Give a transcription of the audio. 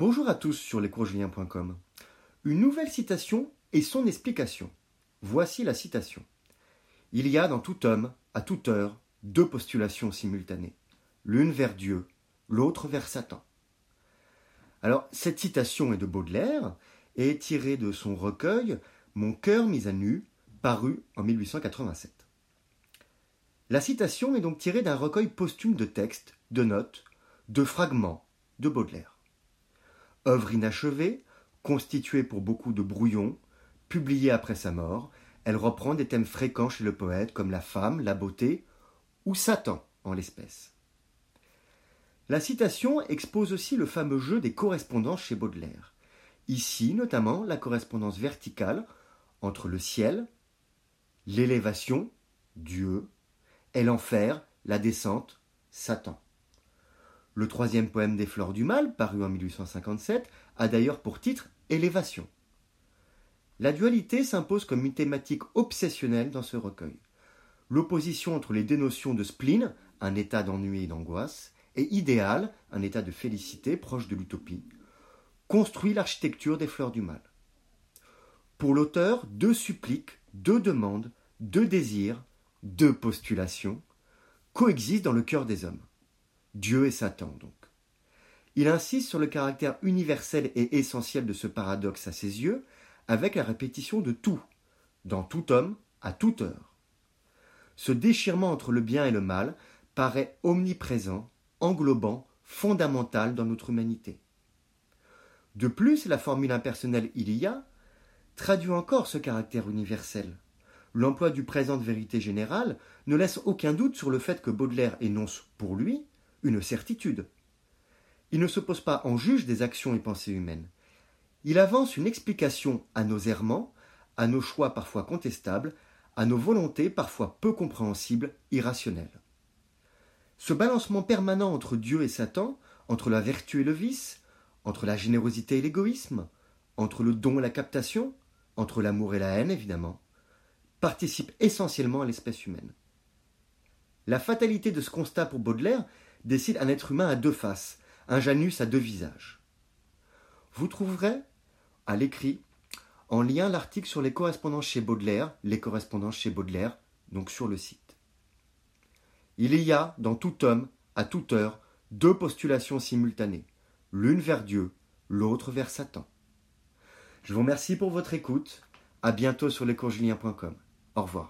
Bonjour à tous sur lescoursjulien.com. Une nouvelle citation et son explication. Voici la citation. Il y a dans tout homme, à toute heure, deux postulations simultanées. L'une vers Dieu, l'autre vers Satan. Alors, cette citation est de Baudelaire et est tirée de son recueil Mon cœur mis à nu, paru en 1887. La citation est donc tirée d'un recueil posthume de textes, de notes, de fragments de Baudelaire. Œuvre inachevée, constituée pour beaucoup de brouillons, publiée après sa mort, elle reprend des thèmes fréquents chez le poète comme la femme, la beauté ou Satan en l'espèce. La citation expose aussi le fameux jeu des correspondances chez Baudelaire. Ici, notamment, la correspondance verticale entre le ciel, l'élévation, Dieu, et l'enfer, la descente, Satan. Le troisième poème des Fleurs du Mal, paru en 1857, a d'ailleurs pour titre Élévation. La dualité s'impose comme une thématique obsessionnelle dans ce recueil. L'opposition entre les dénotions de spleen, un état d'ennui et d'angoisse, et idéal, un état de félicité proche de l'utopie, construit l'architecture des fleurs du mal. Pour l'auteur, deux suppliques, deux demandes, deux désirs, deux postulations coexistent dans le cœur des hommes. Dieu et Satan, donc. Il insiste sur le caractère universel et essentiel de ce paradoxe à ses yeux, avec la répétition de tout, dans tout homme, à toute heure. Ce déchirement entre le bien et le mal paraît omniprésent, englobant, fondamental dans notre humanité. De plus, la formule impersonnelle il y a traduit encore ce caractère universel. L'emploi du présent de vérité générale ne laisse aucun doute sur le fait que Baudelaire énonce pour lui une certitude. Il ne se pose pas en juge des actions et pensées humaines. Il avance une explication à nos errements, à nos choix parfois contestables, à nos volontés parfois peu compréhensibles, irrationnelles. Ce balancement permanent entre Dieu et Satan, entre la vertu et le vice, entre la générosité et l'égoïsme, entre le don et la captation, entre l'amour et la haine évidemment, participe essentiellement à l'espèce humaine. La fatalité de ce constat pour Baudelaire décide un être humain à deux faces, un Janus à deux visages. Vous trouverez à l'écrit en lien l'article sur les correspondances chez Baudelaire, les correspondances chez Baudelaire, donc sur le site. Il y a, dans tout homme, à toute heure, deux postulations simultanées, l'une vers Dieu, l'autre vers Satan. Je vous remercie pour votre écoute. À bientôt sur lescoursjulien.com. Au revoir.